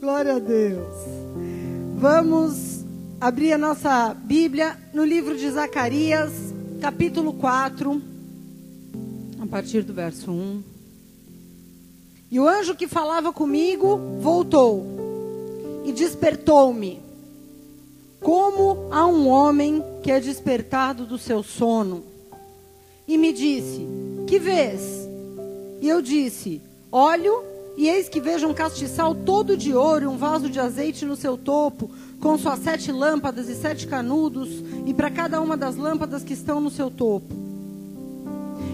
Glória a Deus. Vamos abrir a nossa Bíblia no livro de Zacarias, capítulo 4, a partir do verso 1. E o anjo que falava comigo voltou e despertou-me, como a um homem que é despertado do seu sono. E me disse: Que vês? E eu disse: Olho, e eis que vejo um castiçal todo de ouro e um vaso de azeite no seu topo, com suas sete lâmpadas e sete canudos, e para cada uma das lâmpadas que estão no seu topo.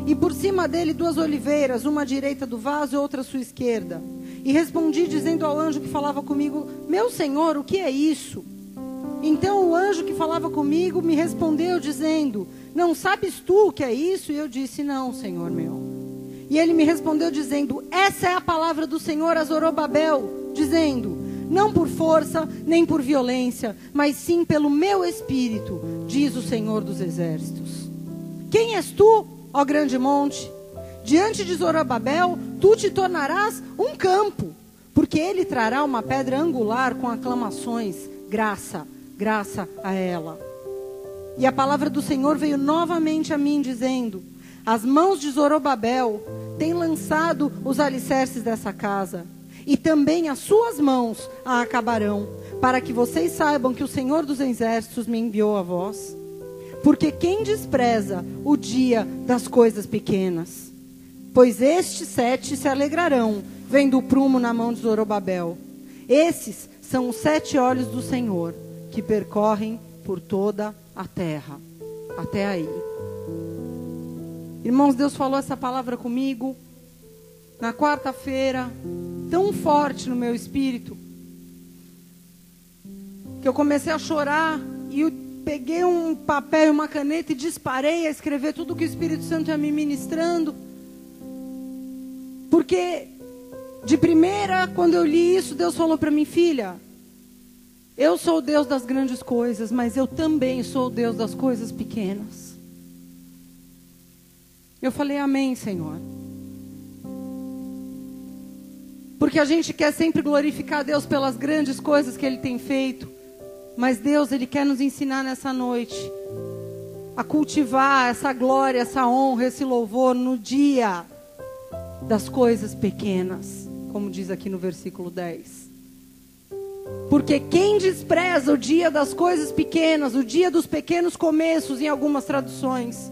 E por cima dele duas oliveiras, uma à direita do vaso e outra à sua esquerda. E respondi, dizendo ao anjo que falava comigo: Meu senhor, o que é isso? Então o anjo que falava comigo me respondeu, dizendo: Não sabes tu o que é isso? E eu disse: Não, senhor meu. E ele me respondeu, dizendo: Essa é a palavra do Senhor a Zorobabel, dizendo: Não por força nem por violência, mas sim pelo meu espírito, diz o Senhor dos exércitos. Quem és tu, ó grande monte? Diante de Zorobabel, tu te tornarás um campo, porque ele trará uma pedra angular com aclamações, graça, graça a ela. E a palavra do Senhor veio novamente a mim, dizendo: As mãos de Zorobabel têm lançado os alicerces dessa casa, e também as suas mãos a acabarão, para que vocês saibam que o Senhor dos exércitos me enviou a vós. Porque quem despreza o dia das coisas pequenas? Pois estes sete se alegrarão, vendo o prumo na mão de Zorobabel. Esses são os sete olhos do Senhor, que percorrem por toda a terra. Até aí. Irmãos, Deus falou essa palavra comigo na quarta-feira, tão forte no meu espírito, que eu comecei a chorar e peguei um papel e uma caneta e disparei a escrever tudo que o Espírito Santo ia me ministrando. Porque de primeira, quando eu li isso, Deus falou para mim, filha, eu sou o Deus das grandes coisas, mas eu também sou o Deus das coisas pequenas. Eu falei, Amém, Senhor. Porque a gente quer sempre glorificar Deus pelas grandes coisas que Ele tem feito. Mas Deus, Ele quer nos ensinar nessa noite a cultivar essa glória, essa honra, esse louvor no dia das coisas pequenas, como diz aqui no versículo 10. Porque quem despreza o dia das coisas pequenas, o dia dos pequenos começos, em algumas traduções,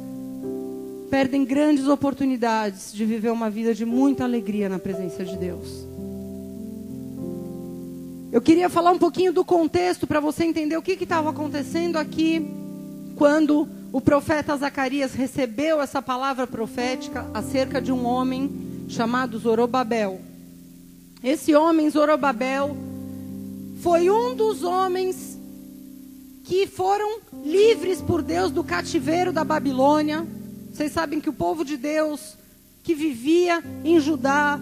perdem grandes oportunidades de viver uma vida de muita alegria na presença de Deus. Eu queria falar um pouquinho do contexto para você entender o que estava acontecendo aqui quando o profeta Zacarias recebeu essa palavra profética acerca de um homem chamado Zorobabel. Esse homem, Zorobabel, foi um dos homens que foram livres por Deus do cativeiro da Babilônia. Vocês sabem que o povo de Deus que vivia em Judá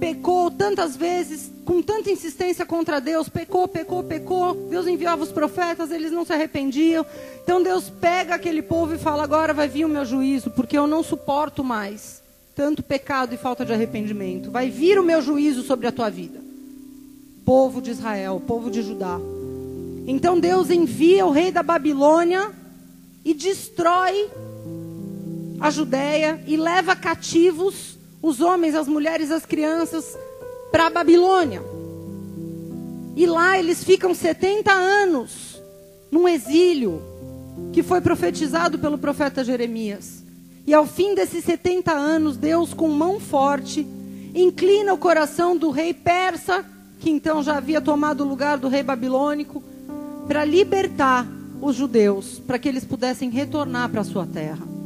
pecou tantas vezes, com tanta insistência contra Deus, pecou, pecou, pecou. Deus enviava os profetas, eles não se arrependiam. Então Deus pega aquele povo e fala: agora vai vir o meu juízo, porque eu não suporto mais tanto pecado e falta de arrependimento. Vai vir o meu juízo sobre a tua vida. Povo de Israel, povo de Judá. Então Deus envia o rei da Babilônia e destrói a Judéia e leva cativos os homens, as mulheres, as crianças para a Babilônia. E lá eles ficam 70 anos num exílio que foi profetizado pelo profeta Jeremias. E ao fim desses 70 anos, Deus, com mão forte, inclina o coração do rei persa, que então já havia tomado o lugar do rei babilônico, para libertar os judeus, para que eles pudessem retornar para a sua terra.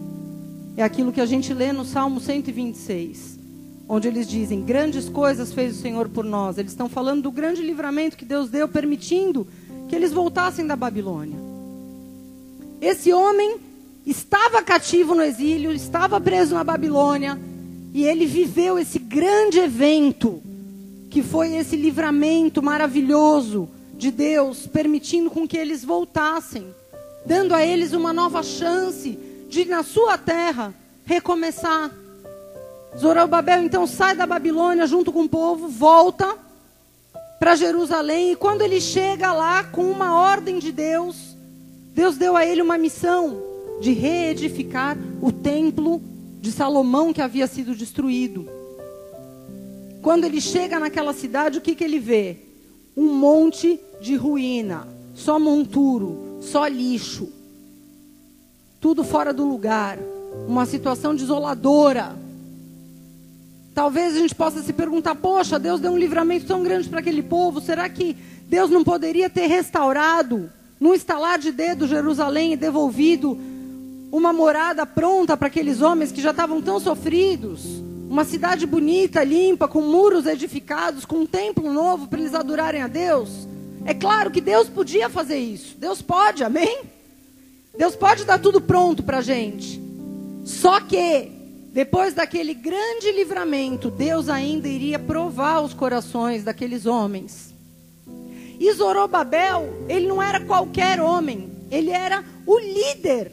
É aquilo que a gente lê no Salmo 126, onde eles dizem: Grandes coisas fez o Senhor por nós. Eles estão falando do grande livramento que Deus deu, permitindo que eles voltassem da Babilônia. Esse homem estava cativo no exílio, estava preso na Babilônia, e ele viveu esse grande evento, que foi esse livramento maravilhoso de Deus, permitindo com que eles voltassem, dando a eles uma nova chance de na sua terra recomeçar. Zorobabel então sai da Babilônia junto com o povo, volta para Jerusalém. E quando ele chega lá com uma ordem de Deus, Deus deu a ele uma missão de reedificar o templo de Salomão que havia sido destruído. Quando ele chega naquela cidade, o que, que ele vê? Um monte de ruína, só monturo, só lixo, tudo fora do lugar, uma situação desoladora. Talvez a gente possa se perguntar: poxa, Deus deu um livramento tão grande para aquele povo, será que Deus não poderia ter restaurado, num estalar de dedo, Jerusalém e devolvido uma morada pronta para aqueles homens que já estavam tão sofridos? Uma cidade bonita, limpa, com muros edificados, com um templo novo para eles adorarem a Deus? É claro que Deus podia fazer isso. Deus pode, amém? Deus pode dar tudo pronto para a gente. Só que depois daquele grande livramento, Deus ainda iria provar os corações daqueles homens. E Zorobabel, ele não era qualquer homem, ele era o líder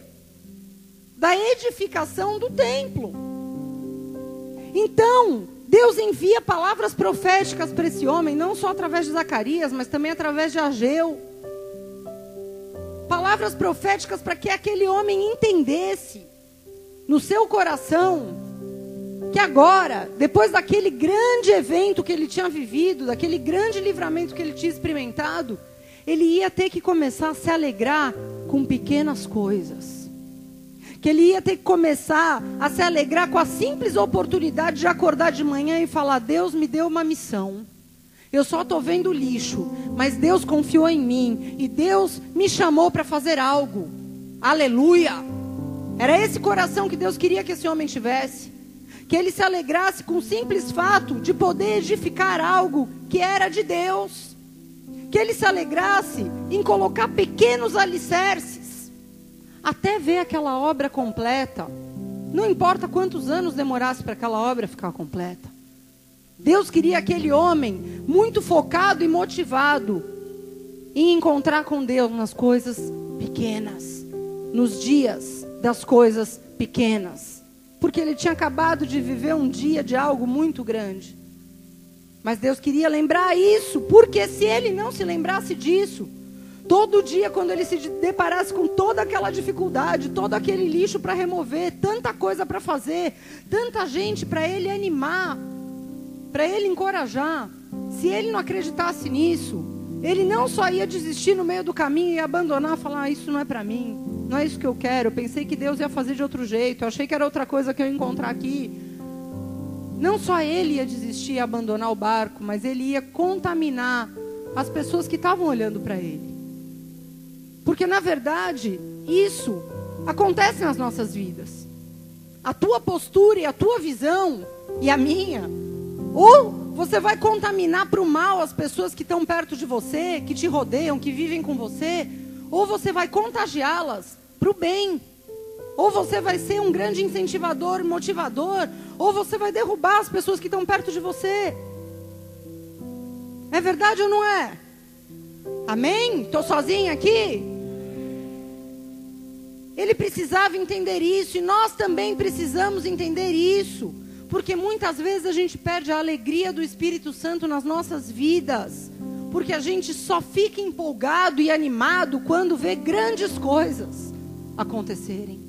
da edificação do templo. Então, Deus envia palavras proféticas para esse homem, não só através de Zacarias, mas também através de Ageu. Palavras proféticas para que aquele homem entendesse no seu coração que agora, depois daquele grande evento que ele tinha vivido, daquele grande livramento que ele tinha experimentado, ele ia ter que começar a se alegrar com pequenas coisas. Que ele ia ter que começar a se alegrar com a simples oportunidade de acordar de manhã e falar: Deus me deu uma missão. Eu só estou vendo lixo, mas Deus confiou em mim e Deus me chamou para fazer algo. Aleluia! Era esse coração que Deus queria que esse homem tivesse. Que ele se alegrasse com o simples fato de poder edificar algo que era de Deus. Que ele se alegrasse em colocar pequenos alicerces até ver aquela obra completa. Não importa quantos anos demorasse para aquela obra ficar completa. Deus queria aquele homem muito focado e motivado em encontrar com Deus nas coisas pequenas, nos dias das coisas pequenas. Porque ele tinha acabado de viver um dia de algo muito grande. Mas Deus queria lembrar isso, porque se ele não se lembrasse disso, todo dia, quando ele se deparasse com toda aquela dificuldade, todo aquele lixo para remover, tanta coisa para fazer, tanta gente para ele animar, para ele encorajar, se ele não acreditasse nisso, ele não só ia desistir no meio do caminho e abandonar, falar: ah, Isso não é para mim, não é isso que eu quero. Eu pensei que Deus ia fazer de outro jeito. Eu achei que era outra coisa que eu ia encontrar aqui. Não só ele ia desistir e abandonar o barco, mas ele ia contaminar as pessoas que estavam olhando para ele. Porque na verdade, isso acontece nas nossas vidas. A tua postura e a tua visão e a minha, ou você vai contaminar para o mal as pessoas que estão perto de você, que te rodeiam, que vivem com você, ou você vai contagiá-las para o bem. Ou você vai ser um grande incentivador, motivador, ou você vai derrubar as pessoas que estão perto de você. É verdade ou não é? Amém? Estou sozinha aqui? Ele precisava entender isso e nós também precisamos entender isso, porque muitas vezes a gente perde a alegria do Espírito Santo nas nossas vidas, porque a gente só fica empolgado e animado quando vê grandes coisas acontecerem.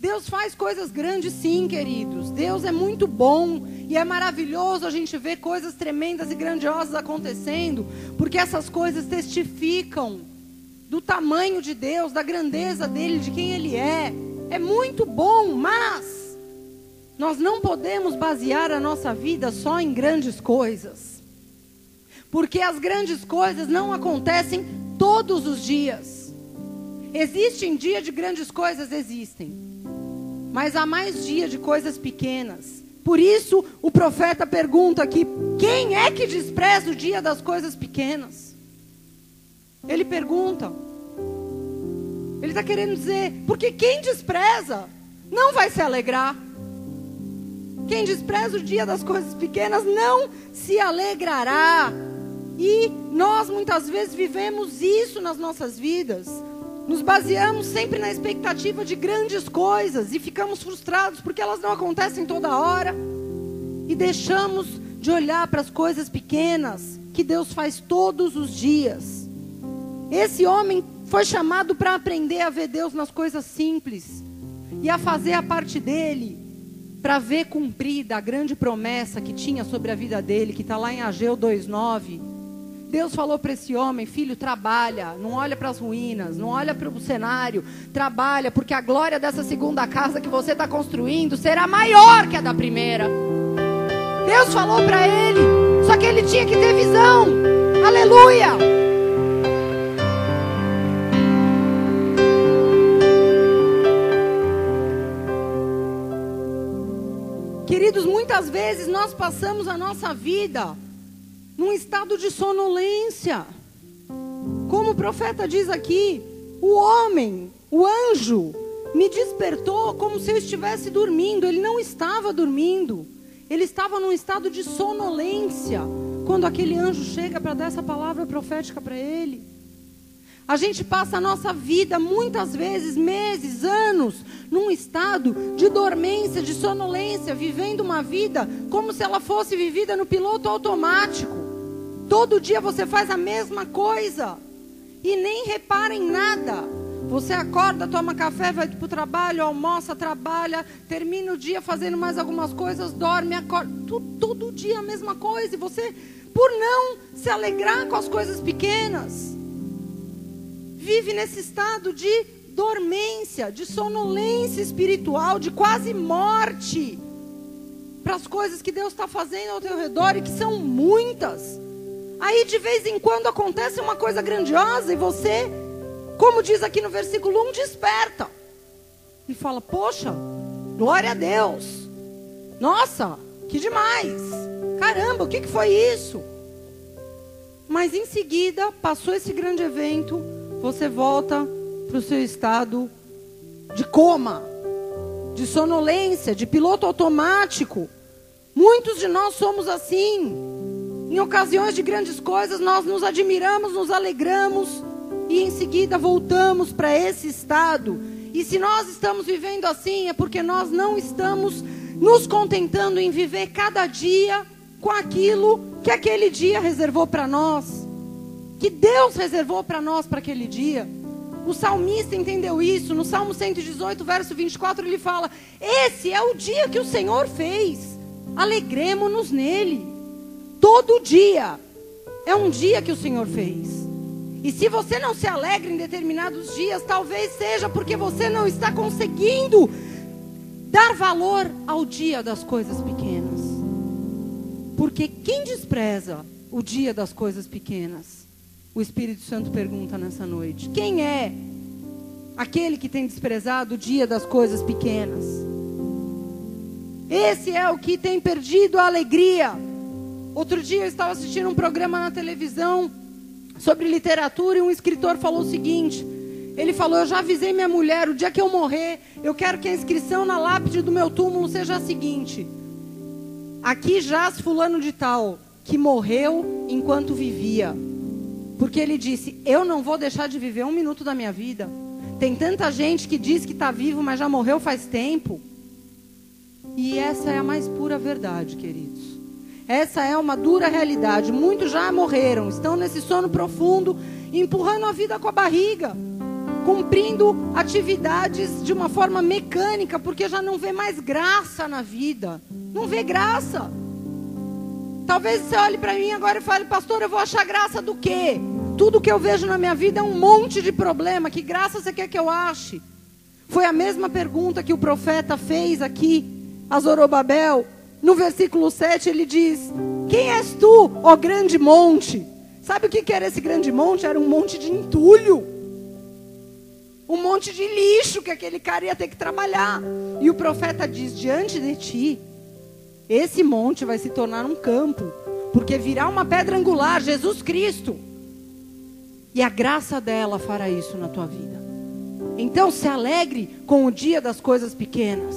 Deus faz coisas grandes, sim, queridos. Deus é muito bom e é maravilhoso a gente ver coisas tremendas e grandiosas acontecendo, porque essas coisas testificam do tamanho de Deus, da grandeza dele, de quem ele é. É muito bom, mas nós não podemos basear a nossa vida só em grandes coisas. Porque as grandes coisas não acontecem todos os dias. Existem dia de grandes coisas? Existem. Mas há mais dia de coisas pequenas. Por isso, o profeta pergunta aqui: quem é que despreza o dia das coisas pequenas? Ele pergunta. Ele está querendo dizer: porque quem despreza não vai se alegrar. Quem despreza o dia das coisas pequenas não se alegrará. E nós muitas vezes vivemos isso nas nossas vidas. Nos baseamos sempre na expectativa de grandes coisas e ficamos frustrados porque elas não acontecem toda hora. E deixamos de olhar para as coisas pequenas que Deus faz todos os dias. Esse homem foi chamado para aprender a ver Deus nas coisas simples e a fazer a parte dele para ver cumprida a grande promessa que tinha sobre a vida dele, que está lá em Ageu 2,9. Deus falou para esse homem: Filho, trabalha, não olha para as ruínas, não olha para o cenário, trabalha, porque a glória dessa segunda casa que você está construindo será maior que a da primeira. Deus falou para ele, só que ele tinha que ter visão. Aleluia! Queridos, muitas vezes nós passamos a nossa vida num estado de sonolência. Como o profeta diz aqui, o homem, o anjo, me despertou como se eu estivesse dormindo. Ele não estava dormindo. Ele estava num estado de sonolência quando aquele anjo chega para dar essa palavra profética para ele. A gente passa a nossa vida, muitas vezes, meses, anos, num estado de dormência, de sonolência, vivendo uma vida como se ela fosse vivida no piloto automático. Todo dia você faz a mesma coisa e nem repara em nada. Você acorda, toma café, vai para o trabalho, almoça, trabalha, termina o dia fazendo mais algumas coisas, dorme, acorda. Tudo, todo dia a mesma coisa. E você, por não se alegrar com as coisas pequenas, vive nesse estado de dormência, de sonolência espiritual, de quase morte para as coisas que Deus está fazendo ao teu redor e que são muitas. Aí de vez em quando acontece uma coisa grandiosa e você, como diz aqui no versículo 1, desperta e fala: Poxa, glória a Deus, nossa, que demais, caramba, o que, que foi isso? Mas em seguida passou esse grande evento você volta para o seu estado de coma, de sonolência, de piloto automático. Muitos de nós somos assim. Em ocasiões de grandes coisas, nós nos admiramos, nos alegramos e em seguida voltamos para esse estado. E se nós estamos vivendo assim, é porque nós não estamos nos contentando em viver cada dia com aquilo que aquele dia reservou para nós que Deus reservou para nós para aquele dia. O salmista entendeu isso. No Salmo 118, verso 24, ele fala: Esse é o dia que o Senhor fez. Alegremos-nos nele. Todo dia é um dia que o Senhor fez. E se você não se alegra em determinados dias, talvez seja porque você não está conseguindo dar valor ao dia das coisas pequenas. Porque quem despreza o dia das coisas pequenas? O Espírito Santo pergunta nessa noite: quem é aquele que tem desprezado o dia das coisas pequenas? Esse é o que tem perdido a alegria. Outro dia eu estava assistindo um programa na televisão sobre literatura e um escritor falou o seguinte: ele falou: Eu já avisei minha mulher, o dia que eu morrer, eu quero que a inscrição na lápide do meu túmulo seja a seguinte: Aqui jaz Fulano de Tal, que morreu enquanto vivia. Porque ele disse: Eu não vou deixar de viver um minuto da minha vida. Tem tanta gente que diz que está vivo, mas já morreu faz tempo. E essa é a mais pura verdade, queridos. Essa é uma dura realidade. Muitos já morreram, estão nesse sono profundo, empurrando a vida com a barriga, cumprindo atividades de uma forma mecânica, porque já não vê mais graça na vida. Não vê graça. Talvez você olhe para mim agora e fale, pastor, eu vou achar graça do quê? Tudo que eu vejo na minha vida é um monte de problema. Que graça você quer que eu ache? Foi a mesma pergunta que o profeta fez aqui a Zorobabel. No versículo 7 ele diz: Quem és tu, ó grande monte? Sabe o que era esse grande monte? Era um monte de entulho. Um monte de lixo que aquele cara ia ter que trabalhar. E o profeta diz: Diante de ti, esse monte vai se tornar um campo, porque virá uma pedra angular, Jesus Cristo. E a graça dela fará isso na tua vida. Então se alegre com o dia das coisas pequenas.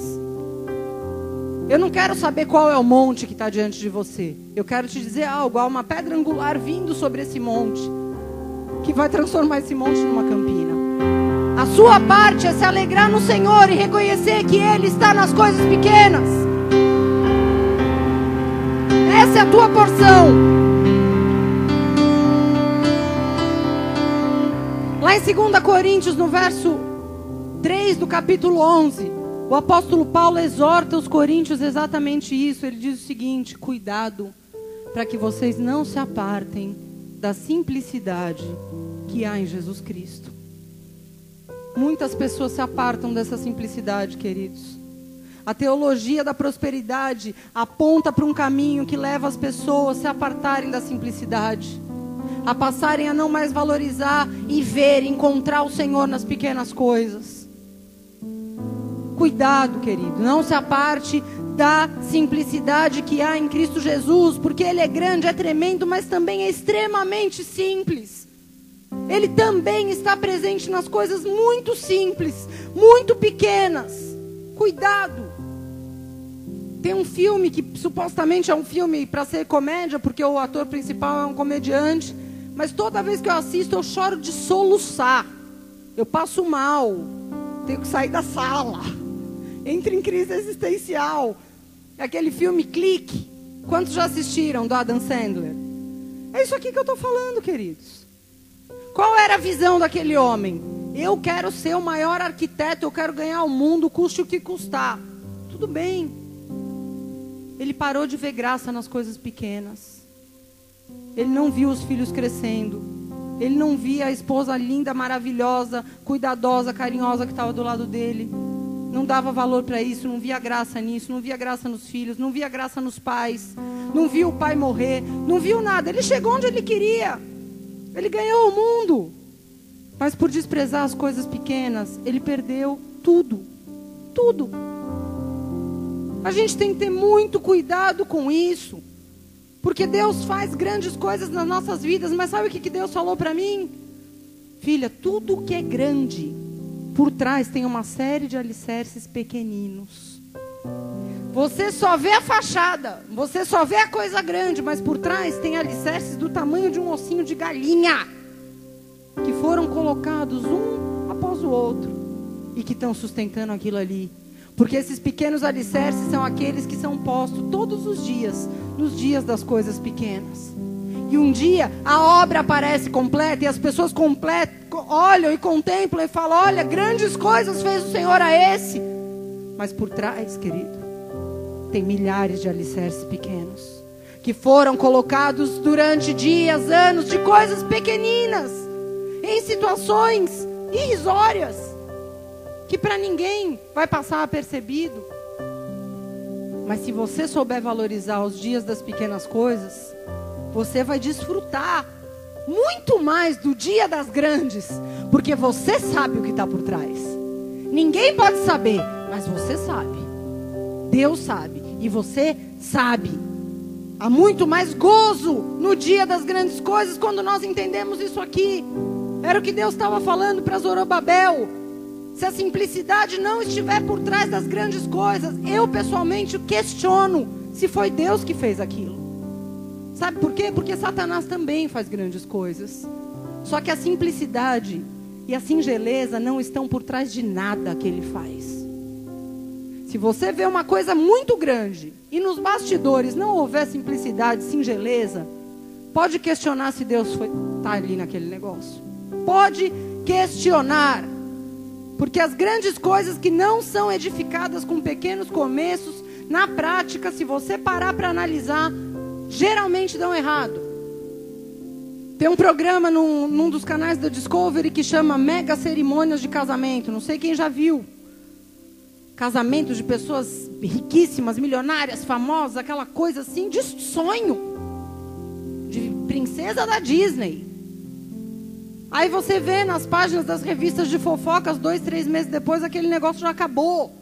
Eu não quero saber qual é o monte que está diante de você. Eu quero te dizer algo: há uma pedra angular vindo sobre esse monte, que vai transformar esse monte numa campina. A sua parte é se alegrar no Senhor e reconhecer que Ele está nas coisas pequenas. Essa é a tua porção. Lá em 2 Coríntios, no verso 3 do capítulo 11, o apóstolo Paulo exorta os coríntios exatamente isso. Ele diz o seguinte: cuidado para que vocês não se apartem da simplicidade que há em Jesus Cristo. Muitas pessoas se apartam dessa simplicidade, queridos. A teologia da prosperidade aponta para um caminho que leva as pessoas a se apartarem da simplicidade, a passarem a não mais valorizar e ver, encontrar o Senhor nas pequenas coisas. Cuidado, querido, não se aparte da simplicidade que há em Cristo Jesus, porque Ele é grande, é tremendo, mas também é extremamente simples. Ele também está presente nas coisas muito simples, muito pequenas. Cuidado. Tem um filme que supostamente é um filme para ser comédia, porque o ator principal é um comediante, mas toda vez que eu assisto eu choro de soluçar. Eu passo mal. Tenho que sair da sala. Entro em crise existencial. É aquele filme Clique. Quantos já assistiram do Adam Sandler? É isso aqui que eu estou falando, queridos. Qual era a visão daquele homem? Eu quero ser o maior arquiteto, eu quero ganhar o mundo, custe o que custar. Tudo bem. Ele parou de ver graça nas coisas pequenas. Ele não viu os filhos crescendo. Ele não via a esposa linda, maravilhosa, cuidadosa, carinhosa que estava do lado dele. Não dava valor para isso, não via graça nisso, não via graça nos filhos, não via graça nos pais, não viu o pai morrer, não viu nada. Ele chegou onde ele queria. Ele ganhou o mundo. Mas por desprezar as coisas pequenas, ele perdeu tudo. Tudo. A gente tem que ter muito cuidado com isso. Porque Deus faz grandes coisas nas nossas vidas, mas sabe o que Deus falou para mim? Filha, tudo que é grande, por trás tem uma série de alicerces pequeninos. Você só vê a fachada, você só vê a coisa grande, mas por trás tem alicerces do tamanho de um ossinho de galinha, que foram colocados um após o outro e que estão sustentando aquilo ali. Porque esses pequenos alicerces são aqueles que são postos todos os dias, nos dias das coisas pequenas. E um dia a obra aparece completa e as pessoas completam, olham e contemplam e falam: Olha, grandes coisas fez o Senhor a esse. Mas por trás, querido, tem milhares de alicerces pequenos que foram colocados durante dias, anos, de coisas pequeninas, em situações irrisórias, que para ninguém vai passar apercebido. Mas se você souber valorizar os dias das pequenas coisas, você vai desfrutar muito mais do dia das grandes, porque você sabe o que está por trás. Ninguém pode saber, mas você sabe. Deus sabe e você sabe. Há muito mais gozo no dia das grandes coisas quando nós entendemos isso aqui. Era o que Deus estava falando para Zorobabel. Se a simplicidade não estiver por trás das grandes coisas, eu pessoalmente questiono se foi Deus que fez aquilo. Sabe por quê? Porque Satanás também faz grandes coisas. Só que a simplicidade e a singeleza não estão por trás de nada que ele faz. Se você vê uma coisa muito grande e nos bastidores não houver simplicidade, singeleza, pode questionar se Deus está ali naquele negócio. Pode questionar. Porque as grandes coisas que não são edificadas com pequenos começos, na prática, se você parar para analisar, geralmente dão errado. Tem um programa num, num dos canais da Discovery que chama Mega Cerimônias de Casamento. Não sei quem já viu casamentos de pessoas riquíssimas, milionárias, famosas, aquela coisa assim de sonho. De princesa da Disney. Aí você vê nas páginas das revistas de fofocas, dois, três meses depois, aquele negócio já acabou.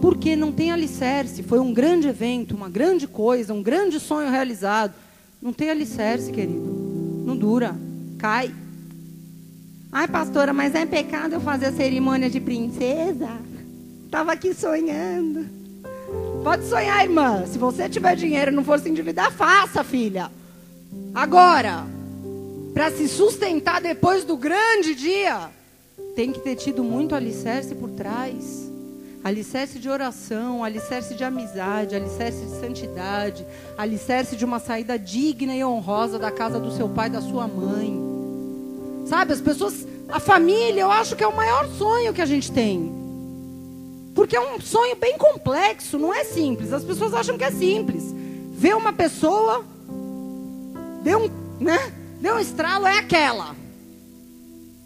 Porque não tem alicerce. Foi um grande evento, uma grande coisa, um grande sonho realizado. Não tem alicerce, querido. Não dura. Cai. Ai, pastora, mas é pecado eu fazer a cerimônia de princesa? Estava aqui sonhando. Pode sonhar, irmã. Se você tiver dinheiro e não for se endividar, faça, filha. Agora, para se sustentar depois do grande dia, tem que ter tido muito alicerce por trás. alicerce de oração, alicerce de amizade, alicerce de santidade, alicerce de uma saída digna e honrosa da casa do seu pai da sua mãe. Sabe, as pessoas, a família, eu acho que é o maior sonho que a gente tem. Porque é um sonho bem complexo, não é simples. As pessoas acham que é simples. Ver uma pessoa, deu um, né? Deu um estralo, é aquela.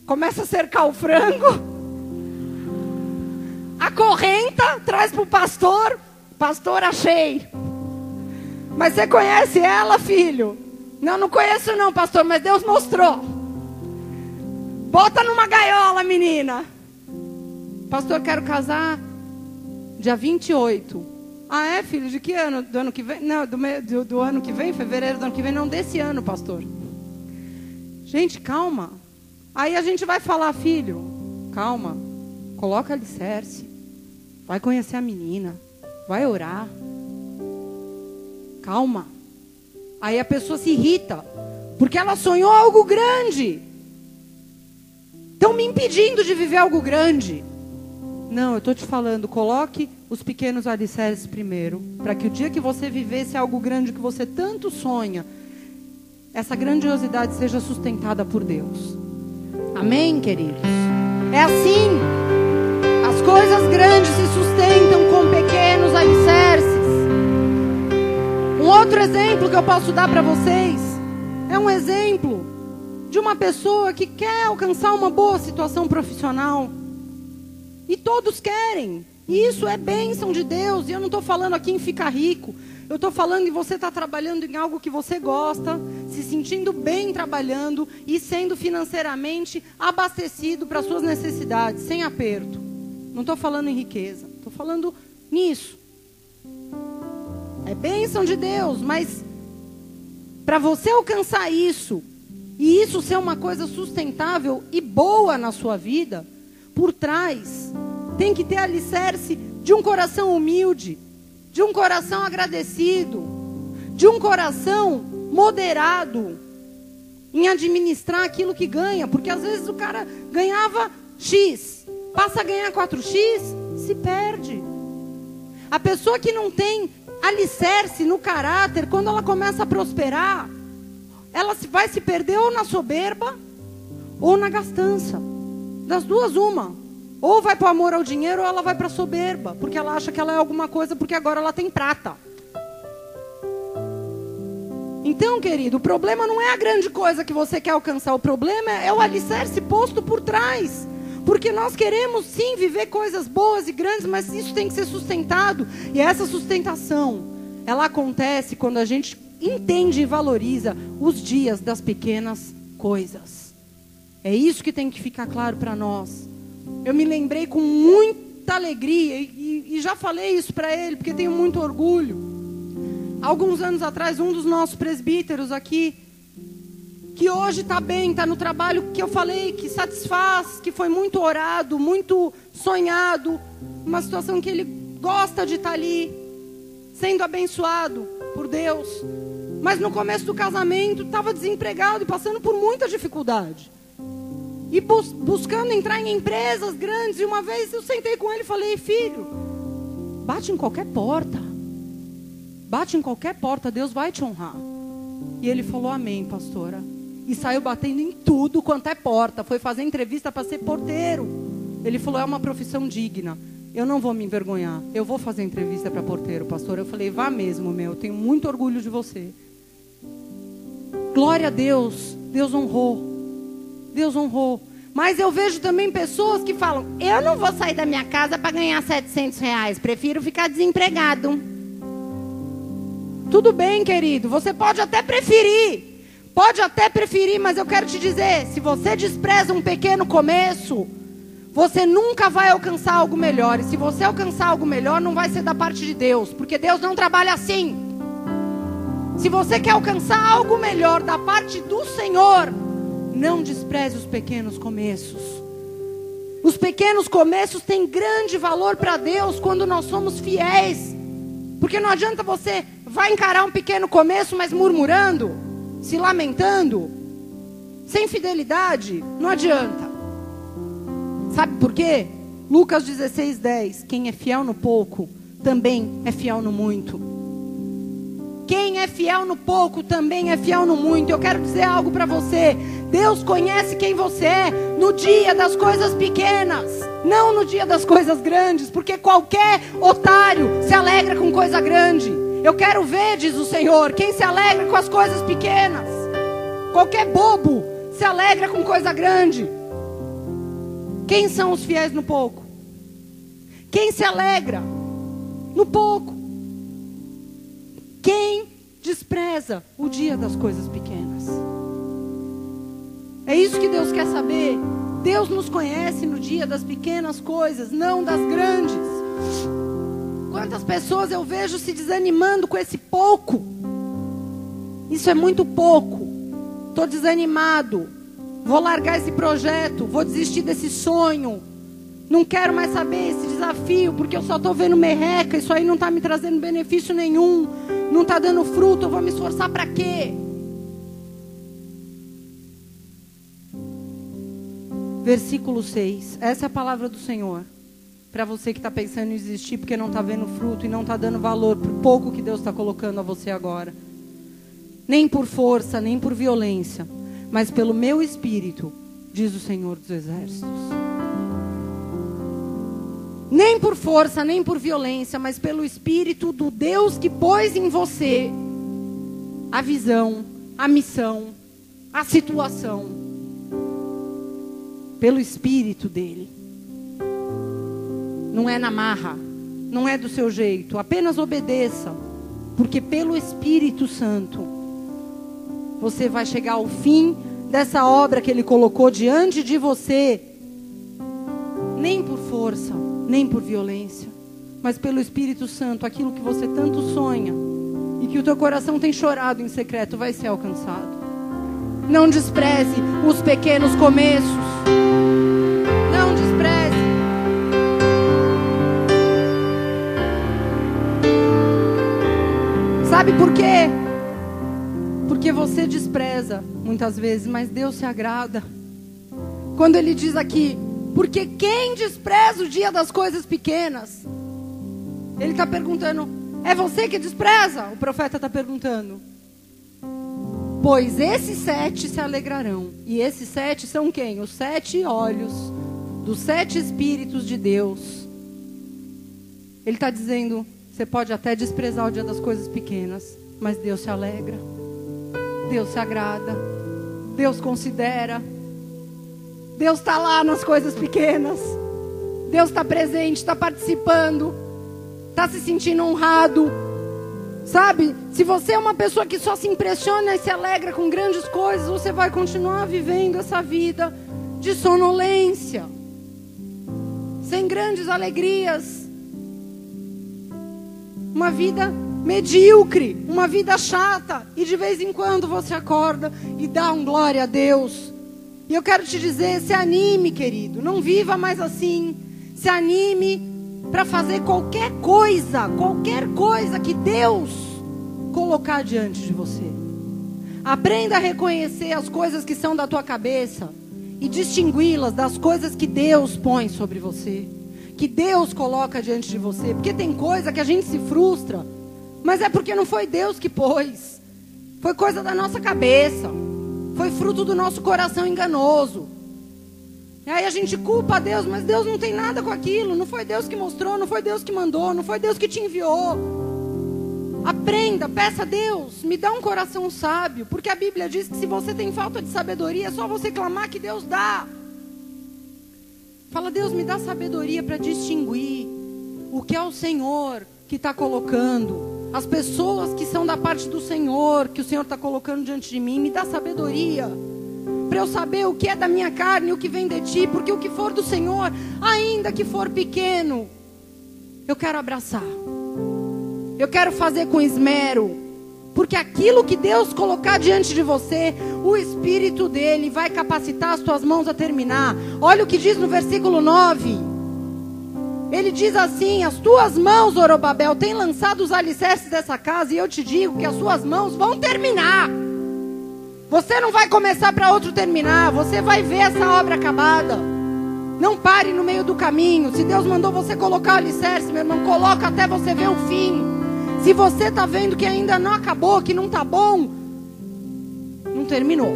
Começa a cercar o frango. A correnta traz para o pastor. Pastor, achei. Mas você conhece ela, filho? Não, não conheço não, pastor, mas Deus mostrou. Bota numa gaiola, menina. Pastor, quero casar dia 28. Ah, é, filho? De que ano? Do ano que vem? Não, do, do, do ano que vem? Fevereiro do ano que vem? Não, desse ano, pastor. Gente, calma. Aí a gente vai falar, filho, calma. Coloca alicerce. Vai conhecer a menina. Vai orar. Calma. Aí a pessoa se irrita. Porque ela sonhou algo grande. Estão me impedindo de viver algo grande. Não, eu estou te falando, coloque os pequenos alicerces primeiro, para que o dia que você vivesse algo grande que você tanto sonha, essa grandiosidade seja sustentada por Deus. Amém, queridos? É assim. As coisas grandes se sustentam com pequenos alicerces. Um outro exemplo que eu posso dar para vocês é um exemplo de uma pessoa que quer alcançar uma boa situação profissional. E todos querem. E isso é bênção de Deus. E eu não estou falando aqui em ficar rico. Eu estou falando em você estar tá trabalhando em algo que você gosta, se sentindo bem trabalhando e sendo financeiramente abastecido para suas necessidades, sem aperto. Não estou falando em riqueza. Estou falando nisso. É bênção de Deus, mas para você alcançar isso, e isso ser uma coisa sustentável e boa na sua vida, por trás tem que ter alicerce de um coração humilde, de um coração agradecido, de um coração moderado em administrar aquilo que ganha, porque às vezes o cara ganhava X, passa a ganhar 4X, se perde. A pessoa que não tem alicerce no caráter, quando ela começa a prosperar, ela vai se perder ou na soberba ou na gastança. Das duas, uma. Ou vai para o amor ao dinheiro ou ela vai para a soberba, porque ela acha que ela é alguma coisa porque agora ela tem prata. Então, querido, o problema não é a grande coisa que você quer alcançar, o problema é o alicerce posto por trás. Porque nós queremos sim viver coisas boas e grandes, mas isso tem que ser sustentado. E essa sustentação, ela acontece quando a gente entende e valoriza os dias das pequenas coisas. É isso que tem que ficar claro para nós. Eu me lembrei com muita alegria, e, e já falei isso para ele, porque tenho muito orgulho. Alguns anos atrás, um dos nossos presbíteros aqui, que hoje está bem, está no trabalho que eu falei, que satisfaz, que foi muito orado, muito sonhado, uma situação que ele gosta de estar tá ali, sendo abençoado por Deus. Mas no começo do casamento estava desempregado e passando por muita dificuldade. E bus buscando entrar em empresas grandes. E uma vez eu sentei com ele e falei: Filho, bate em qualquer porta. Bate em qualquer porta, Deus vai te honrar. E ele falou: Amém, pastora. E saiu batendo em tudo quanto é porta. Foi fazer entrevista para ser porteiro. Ele falou: É uma profissão digna. Eu não vou me envergonhar. Eu vou fazer entrevista para porteiro, pastor. Eu falei: Vá mesmo, meu. Eu tenho muito orgulho de você. Glória a Deus. Deus honrou. Deus honrou. Mas eu vejo também pessoas que falam: eu não vou sair da minha casa para ganhar 700 reais, prefiro ficar desempregado. Tudo bem, querido, você pode até preferir, pode até preferir, mas eu quero te dizer: se você despreza um pequeno começo, você nunca vai alcançar algo melhor. E se você alcançar algo melhor, não vai ser da parte de Deus, porque Deus não trabalha assim. Se você quer alcançar algo melhor da parte do Senhor, não despreze os pequenos começos. Os pequenos começos têm grande valor para Deus quando nós somos fiéis. Porque não adianta você vai encarar um pequeno começo, mas murmurando, se lamentando, sem fidelidade, não adianta. Sabe por quê? Lucas 16, 10. Quem é fiel no pouco, também é fiel no muito. Quem é fiel no pouco, também é fiel no muito. Eu quero dizer algo para você. Deus conhece quem você é no dia das coisas pequenas, não no dia das coisas grandes, porque qualquer otário se alegra com coisa grande. Eu quero ver, diz o Senhor, quem se alegra com as coisas pequenas. Qualquer bobo se alegra com coisa grande. Quem são os fiéis no pouco? Quem se alegra no pouco? Quem despreza o dia das coisas pequenas? É isso que Deus quer saber. Deus nos conhece no dia das pequenas coisas, não das grandes. Quantas pessoas eu vejo se desanimando com esse pouco? Isso é muito pouco. Estou desanimado. Vou largar esse projeto. Vou desistir desse sonho. Não quero mais saber esse desafio, porque eu só estou vendo merreca. Isso aí não está me trazendo benefício nenhum. Não está dando fruto. Eu vou me esforçar para quê? Versículo 6. Essa é a palavra do Senhor. Para você que está pensando em desistir porque não está vendo fruto e não está dando valor o pouco que Deus está colocando a você agora. Nem por força, nem por violência, mas pelo meu espírito, diz o Senhor dos Exércitos. Nem por força, nem por violência, mas pelo espírito do Deus que pôs em você a visão, a missão, a situação pelo Espírito dele. Não é na marra, não é do seu jeito, apenas obedeça, porque pelo Espírito Santo você vai chegar ao fim dessa obra que ele colocou diante de você, nem por força, nem por violência, mas pelo Espírito Santo, aquilo que você tanto sonha e que o teu coração tem chorado em secreto vai ser alcançado. Não despreze os pequenos começos. Não despreze. Sabe por quê? Porque você despreza muitas vezes, mas Deus se agrada. Quando ele diz aqui, porque quem despreza o dia das coisas pequenas? Ele está perguntando, é você que despreza? O profeta está perguntando. Pois esses sete se alegrarão. E esses sete são quem? Os sete olhos dos sete Espíritos de Deus. Ele está dizendo: você pode até desprezar o dia das coisas pequenas, mas Deus se alegra, Deus se agrada, Deus considera, Deus está lá nas coisas pequenas, Deus está presente, está participando, está se sentindo honrado. Sabe, se você é uma pessoa que só se impressiona e se alegra com grandes coisas, você vai continuar vivendo essa vida de sonolência, sem grandes alegrias. Uma vida medíocre, uma vida chata, e de vez em quando você acorda e dá um glória a Deus. E eu quero te dizer, se anime, querido, não viva mais assim. Se anime para fazer qualquer coisa, qualquer coisa que Deus colocar diante de você. Aprenda a reconhecer as coisas que são da tua cabeça e distingui-las das coisas que Deus põe sobre você, que Deus coloca diante de você, porque tem coisa que a gente se frustra, mas é porque não foi Deus que pôs. Foi coisa da nossa cabeça. Foi fruto do nosso coração enganoso. E aí a gente culpa a Deus, mas Deus não tem nada com aquilo. Não foi Deus que mostrou, não foi Deus que mandou, não foi Deus que te enviou. Aprenda, peça a Deus, me dá um coração sábio, porque a Bíblia diz que se você tem falta de sabedoria, é só você clamar que Deus dá. Fala, Deus, me dá sabedoria para distinguir o que é o Senhor que está colocando, as pessoas que são da parte do Senhor, que o Senhor está colocando diante de mim, me dá sabedoria para eu saber o que é da minha carne o que vem de ti, porque o que for do Senhor, ainda que for pequeno, eu quero abraçar. Eu quero fazer com esmero, porque aquilo que Deus colocar diante de você, o Espírito dele vai capacitar as tuas mãos a terminar. Olha o que diz no versículo 9. Ele diz assim: As tuas mãos, Orobabel, têm lançado os alicerces dessa casa, e eu te digo que as suas mãos vão terminar. Você não vai começar para outro terminar, você vai ver essa obra acabada. Não pare no meio do caminho. Se Deus mandou você colocar o alicerce, meu irmão, coloca até você ver o fim. Se você está vendo que ainda não acabou, que não está bom, não terminou.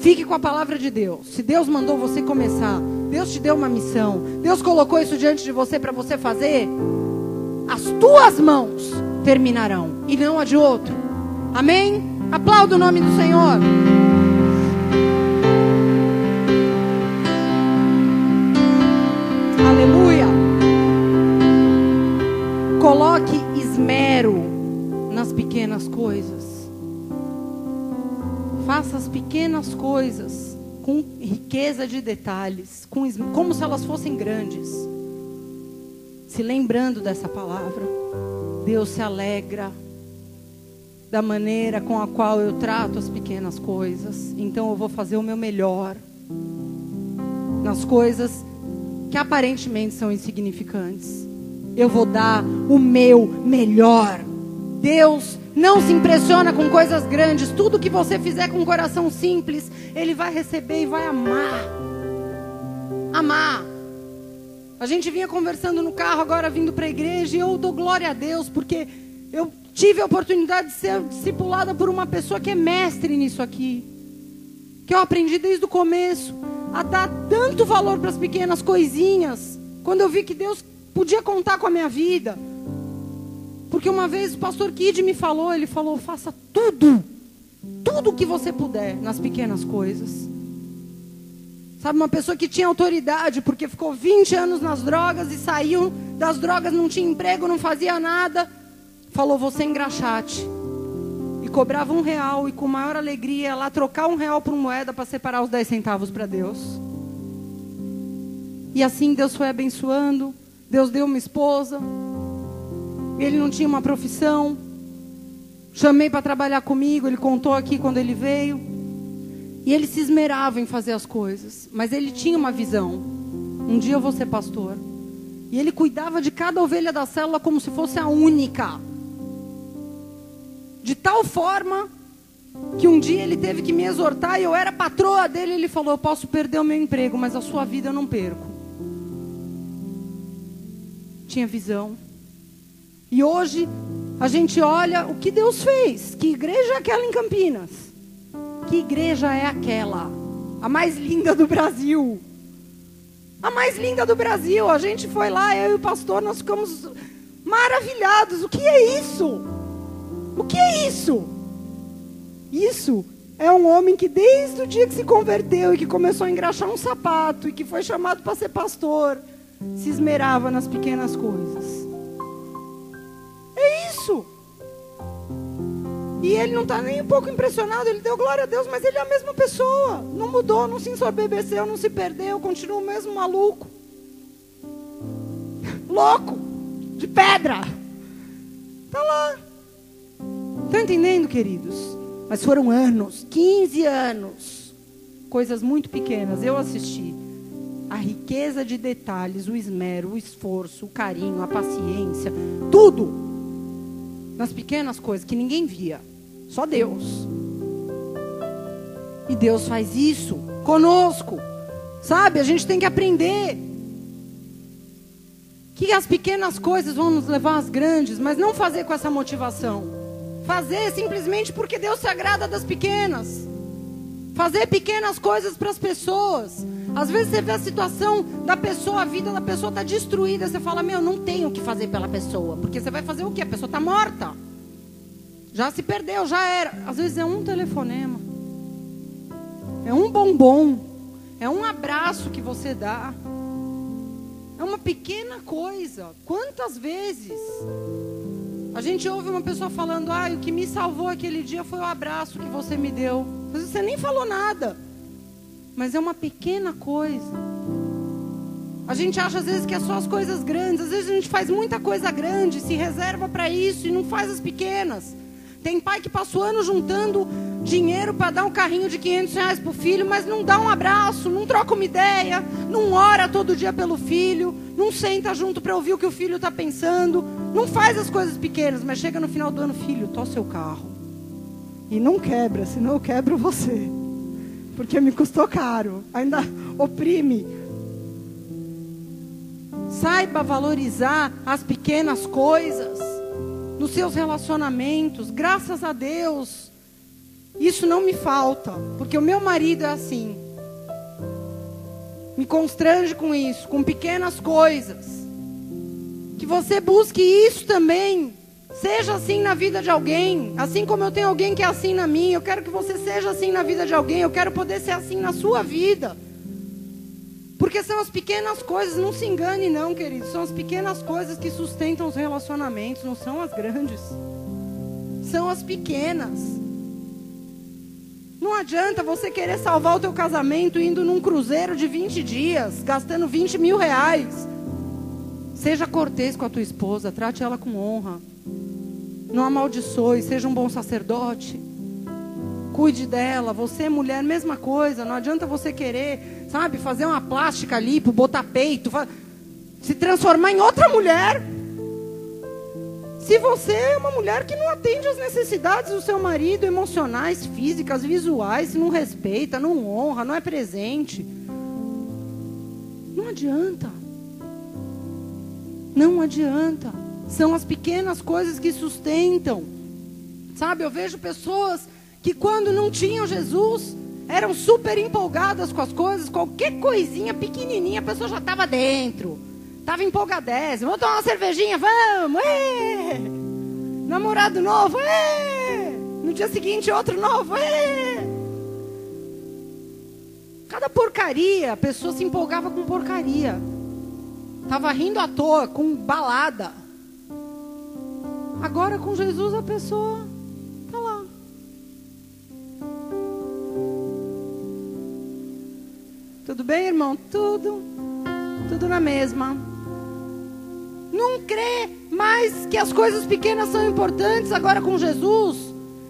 Fique com a palavra de Deus. Se Deus mandou você começar, Deus te deu uma missão, Deus colocou isso diante de você para você fazer, as tuas mãos terminarão e não a de outro. Amém? Aplauda o nome do Senhor. Aleluia. Coloque esmero nas pequenas coisas. Faça as pequenas coisas com riqueza de detalhes, com, como se elas fossem grandes. Se lembrando dessa palavra, Deus se alegra da maneira com a qual eu trato as pequenas coisas. Então eu vou fazer o meu melhor nas coisas que aparentemente são insignificantes. Eu vou dar o meu melhor. Deus não se impressiona com coisas grandes. Tudo que você fizer com um coração simples, Ele vai receber e vai amar. Amar. A gente vinha conversando no carro agora vindo para a igreja e eu dou glória a Deus porque eu tive a oportunidade de ser discipulada por uma pessoa que é mestre nisso aqui. Que eu aprendi desde o começo a dar tanto valor para as pequenas coisinhas, quando eu vi que Deus podia contar com a minha vida. Porque uma vez o pastor Kid me falou, ele falou: faça tudo, tudo que você puder nas pequenas coisas. Sabe, uma pessoa que tinha autoridade, porque ficou 20 anos nas drogas e saiu das drogas, não tinha emprego, não fazia nada, falou: você engraxate cobrava um real e com maior alegria lá trocar um real por moeda para separar os dez centavos para Deus. E assim Deus foi abençoando. Deus deu uma esposa. Ele não tinha uma profissão. Chamei para trabalhar comigo. Ele contou aqui quando ele veio. E ele se esmerava em fazer as coisas. Mas ele tinha uma visão. Um dia eu vou ser pastor. E ele cuidava de cada ovelha da célula como se fosse a única de tal forma que um dia ele teve que me exortar e eu era patroa dele. Ele falou: Eu posso perder o meu emprego, mas a sua vida eu não perco. Tinha visão. E hoje a gente olha o que Deus fez. Que igreja é aquela em Campinas? Que igreja é aquela? A mais linda do Brasil. A mais linda do Brasil. A gente foi lá, eu e o pastor, nós ficamos maravilhados. O que é isso? O que é isso? Isso é um homem que desde o dia que se converteu e que começou a engraxar um sapato e que foi chamado para ser pastor, se esmerava nas pequenas coisas. É isso. E ele não está nem um pouco impressionado, ele deu glória a Deus, mas ele é a mesma pessoa. Não mudou, não se ensoberbeceu, não se perdeu, continua o mesmo maluco. Louco, de pedra. Está lá. Estão entendendo, queridos? Mas foram anos, 15 anos, coisas muito pequenas. Eu assisti. A riqueza de detalhes, o esmero, o esforço, o carinho, a paciência, tudo nas pequenas coisas que ninguém via, só Deus. E Deus faz isso conosco, sabe? A gente tem que aprender que as pequenas coisas vão nos levar às grandes, mas não fazer com essa motivação. Fazer simplesmente porque Deus se agrada das pequenas. Fazer pequenas coisas para as pessoas. Às vezes você vê a situação da pessoa, a vida da pessoa está destruída. Você fala, meu, não tenho o que fazer pela pessoa. Porque você vai fazer o quê? A pessoa está morta. Já se perdeu, já era. Às vezes é um telefonema. É um bombom. É um abraço que você dá. É uma pequena coisa. Quantas vezes a gente ouve uma pessoa falando: ah, o que me salvou aquele dia foi o abraço que você me deu. Você nem falou nada, mas é uma pequena coisa. A gente acha às vezes que é só as coisas grandes, às vezes a gente faz muita coisa grande, se reserva para isso e não faz as pequenas. Tem pai que passou anos juntando dinheiro para dar um carrinho de 500 reais para o filho, mas não dá um abraço, não troca uma ideia, não ora todo dia pelo filho, não senta junto para ouvir o que o filho está pensando, não faz as coisas pequenas, mas chega no final do ano, filho, tô seu carro. E não quebra, senão eu quebro você. Porque me custou caro. Ainda oprime. Saiba valorizar as pequenas coisas nos seus relacionamentos. Graças a Deus, isso não me falta, porque o meu marido é assim. Me constrange com isso, com pequenas coisas. Que você busque isso também. Seja assim na vida de alguém. Assim como eu tenho alguém que é assim na minha. Eu quero que você seja assim na vida de alguém. Eu quero poder ser assim na sua vida. Porque são as pequenas coisas, não se engane não, querido. São as pequenas coisas que sustentam os relacionamentos, não são as grandes. São as pequenas. Não adianta você querer salvar o teu casamento indo num cruzeiro de 20 dias, gastando 20 mil reais. Seja cortês com a tua esposa, trate ela com honra. Não amaldiçoe, seja um bom sacerdote. Cuide dela. Você, mulher, mesma coisa. Não adianta você querer, sabe, fazer uma plástica ali, botar peito, se transformar em outra mulher. Se você é uma mulher que não atende às necessidades do seu marido, emocionais, físicas, visuais, não respeita, não honra, não é presente, não adianta. Não adianta. São as pequenas coisas que sustentam. Sabe, eu vejo pessoas que quando não tinham Jesus, eram super empolgadas com as coisas, qualquer coisinha pequenininha, a pessoa já estava dentro. Estava empolgadésima. Vamos tomar uma cervejinha? Vamos! Ê! Namorado novo? Ê! No dia seguinte, outro novo? Ê! Cada porcaria, a pessoa se empolgava com porcaria. Tava rindo à toa, com balada. Agora com Jesus a pessoa tá lá. Tudo bem, irmão? Tudo. Tudo na mesma. Não crê mais que as coisas pequenas são importantes agora com Jesus.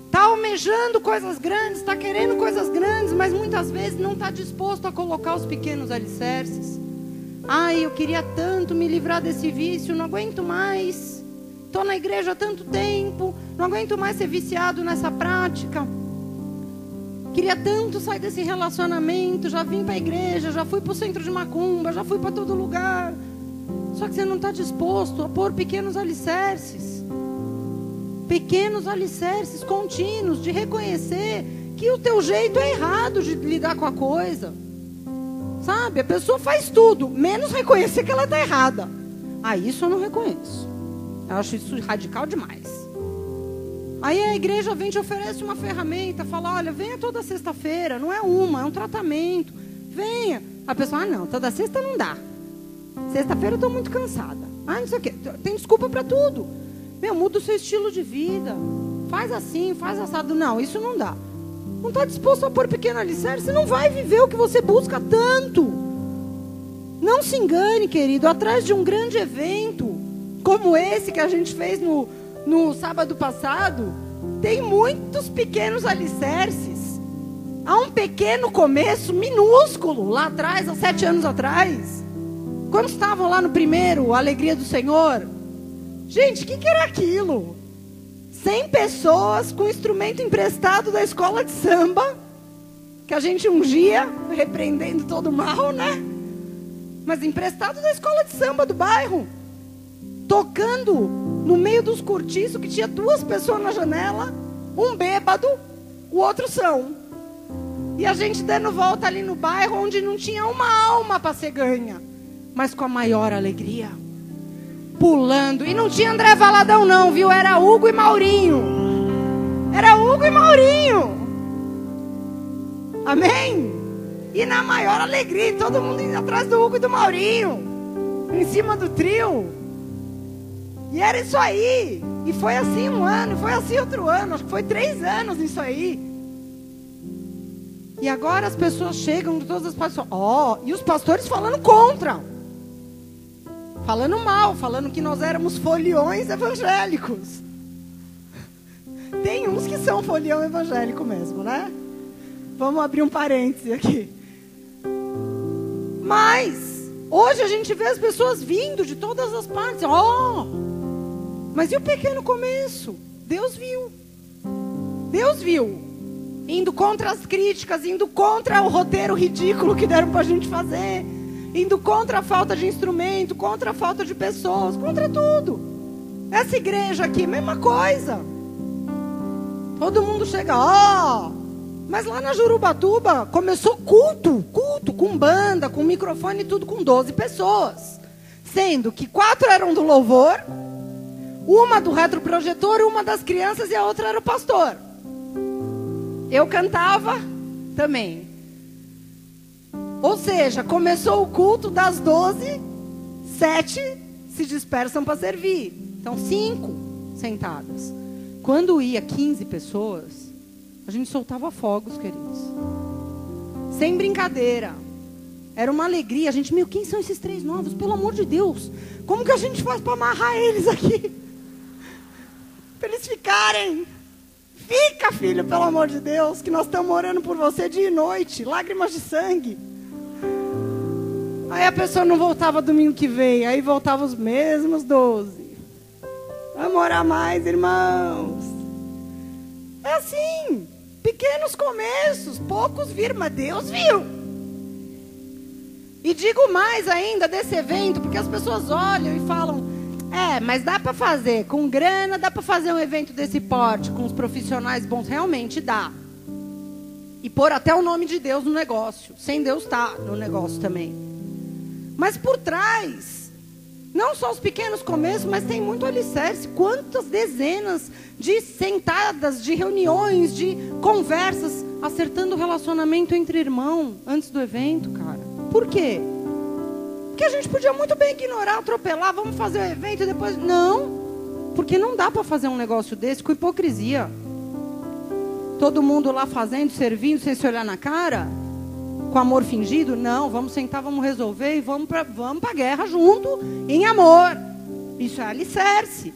Está almejando coisas grandes, está querendo coisas grandes, mas muitas vezes não está disposto a colocar os pequenos alicerces. Ai, eu queria tanto me livrar desse vício, não aguento mais. Estou na igreja há tanto tempo, não aguento mais ser viciado nessa prática. Queria tanto sair desse relacionamento, já vim para a igreja, já fui para o centro de macumba, já fui para todo lugar. Só que você não está disposto a pôr pequenos alicerces. Pequenos alicerces contínuos de reconhecer que o teu jeito é errado de lidar com a coisa. Sabe? A pessoa faz tudo, menos reconhecer que ela está errada. Ah, isso eu não reconheço. Eu acho isso radical demais. Aí a igreja vem te oferece uma ferramenta, fala: olha, venha toda sexta-feira, não é uma, é um tratamento. Venha. A pessoa, ah, não, toda sexta não dá. Sexta-feira eu estou muito cansada. Ah, não sei o quê. Tem desculpa para tudo. Meu, muda o seu estilo de vida. Faz assim, faz assado. Não, isso não dá não está disposto a pôr pequeno alicerce, você não vai viver o que você busca tanto. Não se engane, querido, atrás de um grande evento, como esse que a gente fez no, no sábado passado, tem muitos pequenos alicerces. Há um pequeno começo, minúsculo, lá atrás, há sete anos atrás. Quando estavam lá no primeiro, a alegria do Senhor. Gente, o que, que era aquilo? 100 pessoas com instrumento emprestado da escola de samba, que a gente ungia, repreendendo todo mal, né? Mas emprestado da escola de samba do bairro, tocando no meio dos cortiços que tinha duas pessoas na janela, um bêbado, o outro são. E a gente dando volta ali no bairro onde não tinha uma alma para ser ganha, mas com a maior alegria pulando. E não tinha André Valadão, não, viu? Era Hugo e Maurinho. Era Hugo e Maurinho. Amém? E na maior alegria, todo mundo indo atrás do Hugo e do Maurinho. Em cima do trio. E era isso aí. E foi assim um ano, foi assim outro ano. Acho que foi três anos isso aí. E agora as pessoas chegam de todas as pessoas. Ó, oh, e os pastores falando contra falando mal, falando que nós éramos foliões evangélicos. Tem uns que são folião evangélico mesmo, né? Vamos abrir um parêntese aqui. Mas, hoje a gente vê as pessoas vindo de todas as partes. Oh! Mas e o pequeno começo? Deus viu. Deus viu. indo contra as críticas, indo contra o roteiro ridículo que deram para a gente fazer, indo contra a falta de instrumento, contra a falta de pessoas, contra tudo. Essa igreja aqui, mesma coisa. Todo mundo chega, ó. Oh! Mas lá na Jurubatuba começou culto, culto, com banda, com microfone e tudo, com 12 pessoas. Sendo que quatro eram do louvor, uma do retroprojetor, uma das crianças e a outra era o pastor. Eu cantava também. Ou seja, começou o culto das 12, sete se dispersam para servir. Então, cinco sentadas. Quando ia 15 pessoas, a gente soltava fogos, queridos. Sem brincadeira. Era uma alegria. A gente, meu, quem são esses três novos? Pelo amor de Deus. Como que a gente faz para amarrar eles aqui? Para eles ficarem. Fica, filho, pelo amor de Deus, que nós estamos orando por você dia e noite, lágrimas de sangue. Aí a pessoa não voltava domingo que vem, aí voltava os mesmos doze. Vamos orar mais, irmãos. É assim, pequenos começos, poucos viram, mas Deus viu. E digo mais ainda desse evento, porque as pessoas olham e falam: é, mas dá para fazer. Com grana, dá para fazer um evento desse porte, com os profissionais bons. Realmente dá. E pôr até o nome de Deus no negócio. Sem Deus tá no negócio também. Mas por trás, não só os pequenos começos, mas tem muito alicerce. Quantas dezenas de sentadas, de reuniões, de conversas, acertando o relacionamento entre irmão antes do evento, cara. Por quê? Que a gente podia muito bem ignorar, atropelar, vamos fazer o evento e depois. Não. Porque não dá para fazer um negócio desse com hipocrisia. Todo mundo lá fazendo, servindo, sem se olhar na cara, com amor fingido. Não, vamos sentar, vamos resolver e vamos para vamos a guerra junto, em amor. Isso é alicerce.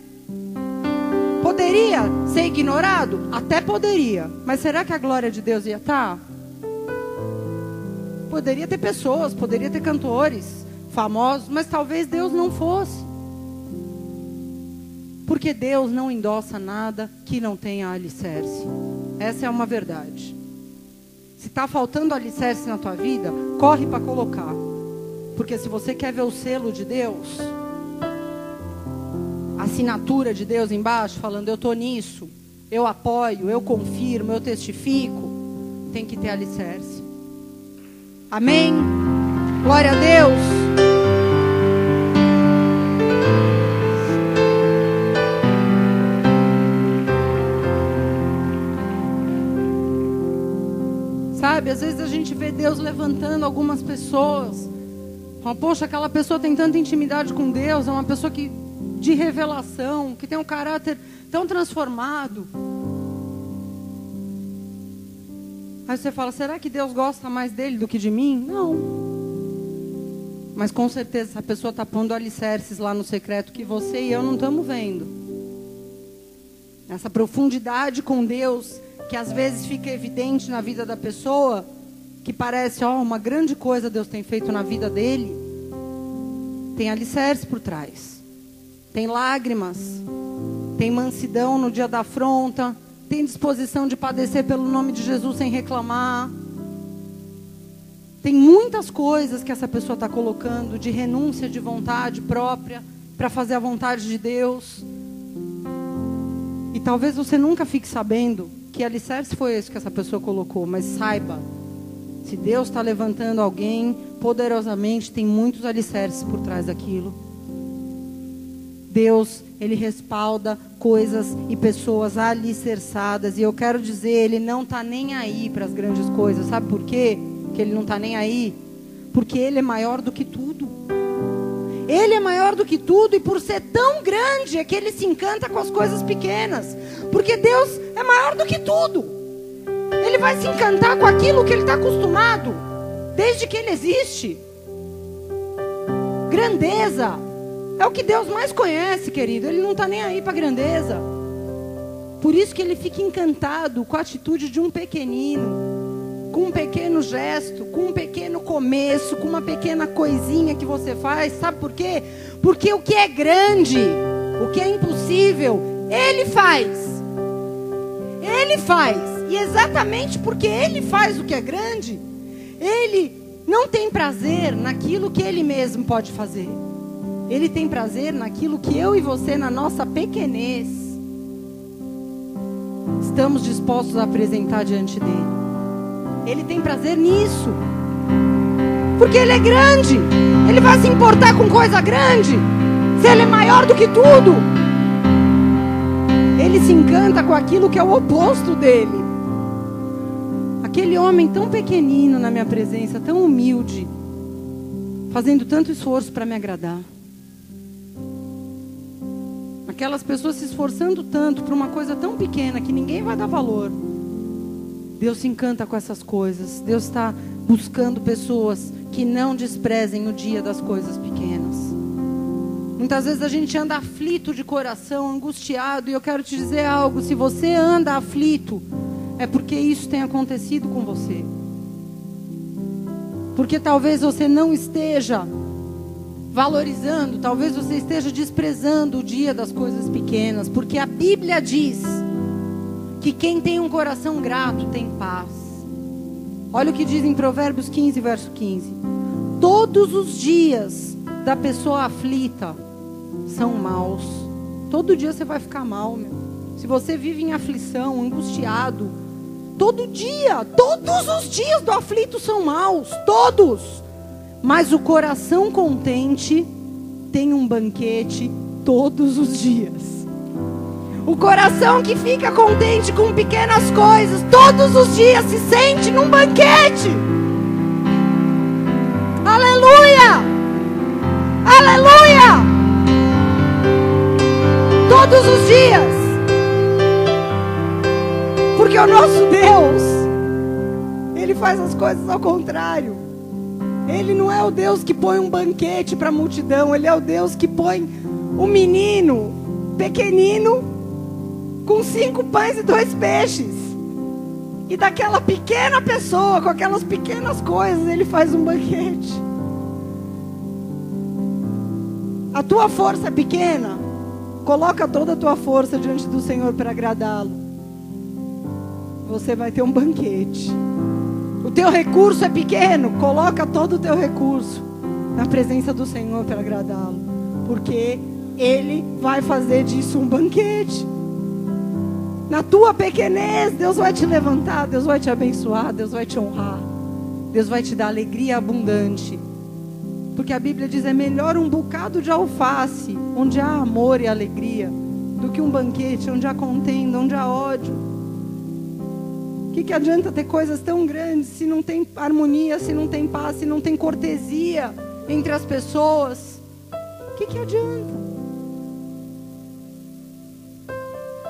Poderia ser ignorado? Até poderia. Mas será que a glória de Deus ia estar? Tá? Poderia ter pessoas, poderia ter cantores famosos, mas talvez Deus não fosse. Porque Deus não endossa nada que não tenha alicerce. Essa é uma verdade. Se está faltando alicerce na tua vida, corre para colocar. Porque se você quer ver o selo de Deus, a assinatura de Deus embaixo, falando eu estou nisso, eu apoio, eu confirmo, eu testifico, tem que ter alicerce. Amém? Glória a Deus. Sabe, às vezes a gente vê Deus levantando algumas pessoas. Fala, Poxa, aquela pessoa tem tanta intimidade com Deus, é uma pessoa que de revelação, que tem um caráter tão transformado. Aí você fala, será que Deus gosta mais dele do que de mim? Não. Mas com certeza essa pessoa está pondo alicerces lá no secreto que você e eu não estamos vendo. Essa profundidade com Deus que às vezes fica evidente na vida da pessoa, que parece, ó, uma grande coisa Deus tem feito na vida dele, tem alicerce por trás. Tem lágrimas, tem mansidão no dia da afronta, tem disposição de padecer pelo nome de Jesus sem reclamar. Tem muitas coisas que essa pessoa está colocando de renúncia de vontade própria para fazer a vontade de Deus. E talvez você nunca fique sabendo que alicerce foi esse que essa pessoa colocou, mas saiba, se Deus está levantando alguém poderosamente, tem muitos alicerces por trás daquilo. Deus, Ele respalda coisas e pessoas alicerçadas. E eu quero dizer, Ele não está nem aí para as grandes coisas. Sabe por quê? Que Ele não está nem aí? Porque Ele é maior do que tudo. Ele é maior do que tudo e por ser tão grande é que ele se encanta com as coisas pequenas. Porque Deus é maior do que tudo. Ele vai se encantar com aquilo que ele está acostumado desde que ele existe. Grandeza é o que Deus mais conhece, querido. Ele não está nem aí para grandeza. Por isso que ele fica encantado com a atitude de um pequenino com um pequeno gesto, com um pequeno começo, com uma pequena coisinha que você faz. Sabe por quê? Porque o que é grande, o que é impossível, Ele faz. Ele faz. E exatamente porque ele faz o que é grande, ele não tem prazer naquilo que ele mesmo pode fazer. Ele tem prazer naquilo que eu e você, na nossa pequenez, estamos dispostos a apresentar diante dele. Ele tem prazer nisso. Porque ele é grande. Ele vai se importar com coisa grande. Se ele é maior do que tudo. Ele se encanta com aquilo que é o oposto dele. Aquele homem tão pequenino na minha presença, tão humilde, fazendo tanto esforço para me agradar. Aquelas pessoas se esforçando tanto para uma coisa tão pequena que ninguém vai dar valor. Deus se encanta com essas coisas. Deus está buscando pessoas que não desprezem o dia das coisas pequenas. Muitas vezes a gente anda aflito de coração, angustiado, e eu quero te dizer algo: se você anda aflito, é porque isso tem acontecido com você. Porque talvez você não esteja valorizando, talvez você esteja desprezando o dia das coisas pequenas, porque a Bíblia diz que quem tem um coração grato tem paz. Olha o que diz em Provérbios 15, verso 15. Todos os dias da pessoa aflita são maus. Todo dia você vai ficar mal, meu. Se você vive em aflição, angustiado, todo dia, todos os dias do aflito são maus, todos. Mas o coração contente tem um banquete todos os dias. O coração que fica contente com pequenas coisas, todos os dias se sente num banquete. Aleluia! Aleluia! Todos os dias. Porque o nosso Deus, Ele faz as coisas ao contrário. Ele não é o Deus que põe um banquete para a multidão, Ele é o Deus que põe um menino pequenino com cinco pães e dois peixes. E daquela pequena pessoa, com aquelas pequenas coisas, ele faz um banquete. A tua força é pequena, coloca toda a tua força diante do Senhor para agradá-lo. Você vai ter um banquete. O teu recurso é pequeno, coloca todo o teu recurso na presença do Senhor para agradá-lo, porque ele vai fazer disso um banquete. Na tua pequenez, Deus vai te levantar, Deus vai te abençoar, Deus vai te honrar. Deus vai te dar alegria abundante. Porque a Bíblia diz: é melhor um bocado de alface, onde há amor e alegria, do que um banquete onde há contenda, onde há ódio. O que, que adianta ter coisas tão grandes se não tem harmonia, se não tem paz, se não tem cortesia entre as pessoas? O que, que adianta?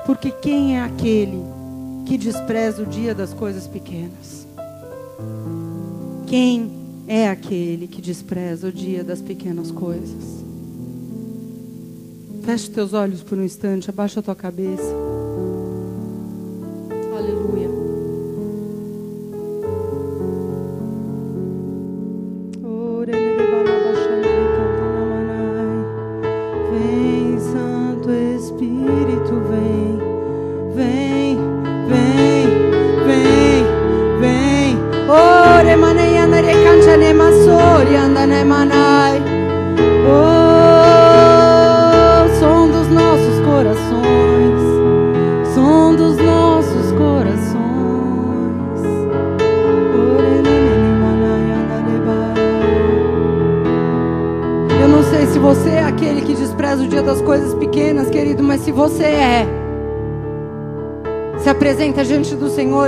Porque quem é aquele que despreza o dia das coisas pequenas? Quem é aquele que despreza o dia das pequenas coisas? Feche teus olhos por um instante, abaixa a tua cabeça. Aleluia.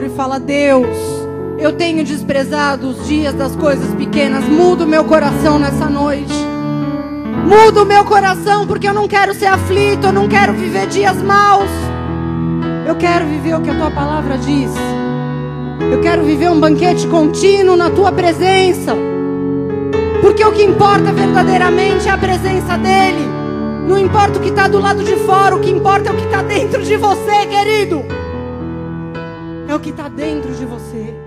E fala: Deus, eu tenho desprezado os dias das coisas pequenas, muda o meu coração nessa noite. Muda o meu coração, porque eu não quero ser aflito, eu não quero viver dias maus. Eu quero viver o que a tua palavra diz. Eu quero viver um banquete contínuo na tua presença. Porque o que importa verdadeiramente é a presença dEle. Não importa o que está do lado de fora, o que importa é o que está dentro de você, querido é o que está dentro de você.